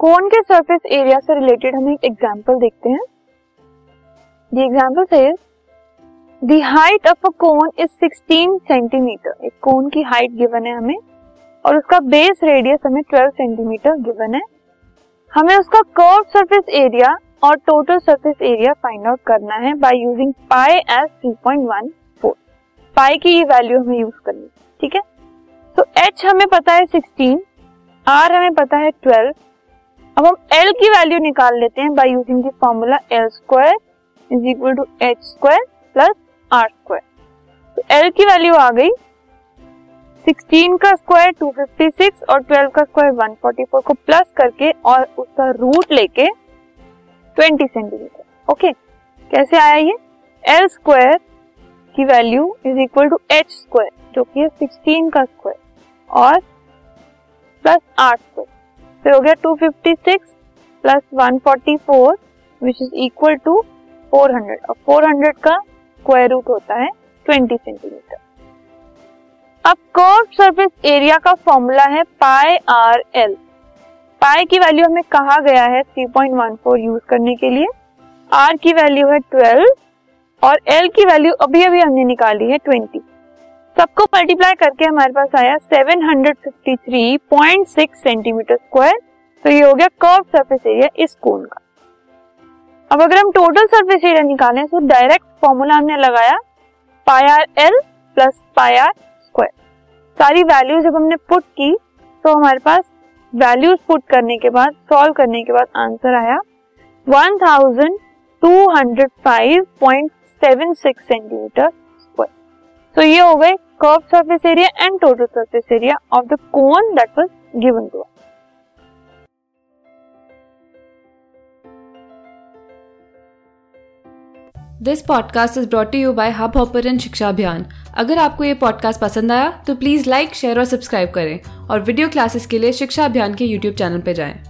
कोन के surface area से related हम एक एग्जांपल देखते हैं। The example says the height of a cone is 16 centimetre एक कोन की हाइट गिवन है हमें, और उसका बेस रेडियस हमें 12 सेंटीमीटर गिवन है। हमें उसका कर्व सरफेस एरिया और total surface area find out करना है by using pi as 3.14 pi की ये वैल्यू हमें यूज़ करनी है, ठीक है? तो एच हमें पता है 16 आर हमें पता है 12 अब हम एल की वैल्यू निकाल लेते हैं by using the formula L square is equal to H square plus R square तो एल की वैल्यू आ गई 16 का स्क्वायर 256 और 12 का स्क्वायर 144 को प्लस करके और उसका रूट लेके 20 सेंटीमीटर ओके कैसे आया ये? एल स्क्वायर की value is equal to H square जो कि है 16 का स्क्वायर और प्लस आर स्क्वायर फिर हो गया 256 plus 144 which is equal to 400 और 400 का स्क्वायर रूट होता है 20 सेंटीमीटर अब कर्व सरफेस एरिया का फॉर्मूला है पाई आर एल पाई की वैल्यू हमें कहा गया है 3.14 यूज़ करने के लिए. आर की वैल्यू है 12 और एल की वैल्यू अभी अभी हमने निकाली है 20 सबको मल्टीप्लाई करके हमारे पास आया 753.6 सेंटीमीटर स्क्वायर तो ये हो गया कर्व सरफेस एरिया इस कोन का। अब अगर हम टोटल सरफेस एरिया निकालें तो डायरेक्ट फॉर्मूला हमने लगाया pi R L plus pi R square सारी वैल्यूज़ जब हमने पुट की तो हमारे पास वैल्यूज़ पुट करने के बाद सॉल्व करने के बाद आंसर आया 1205.76 सेंटीमीटर तो ये हो गए curved surface area and total surface area of the cone that was given to us this podcast is brought you by hub hopper Shiksha Abhiyan अगर आपको ये पॉडकास्ट पसंद आया तो प्लीज़ लाइक शेयर और सब्सक्राइब करें और वीडियो क्लासेस के लिए शिक्षा अभियान के यूट्यूब चैनल पर जाएँ।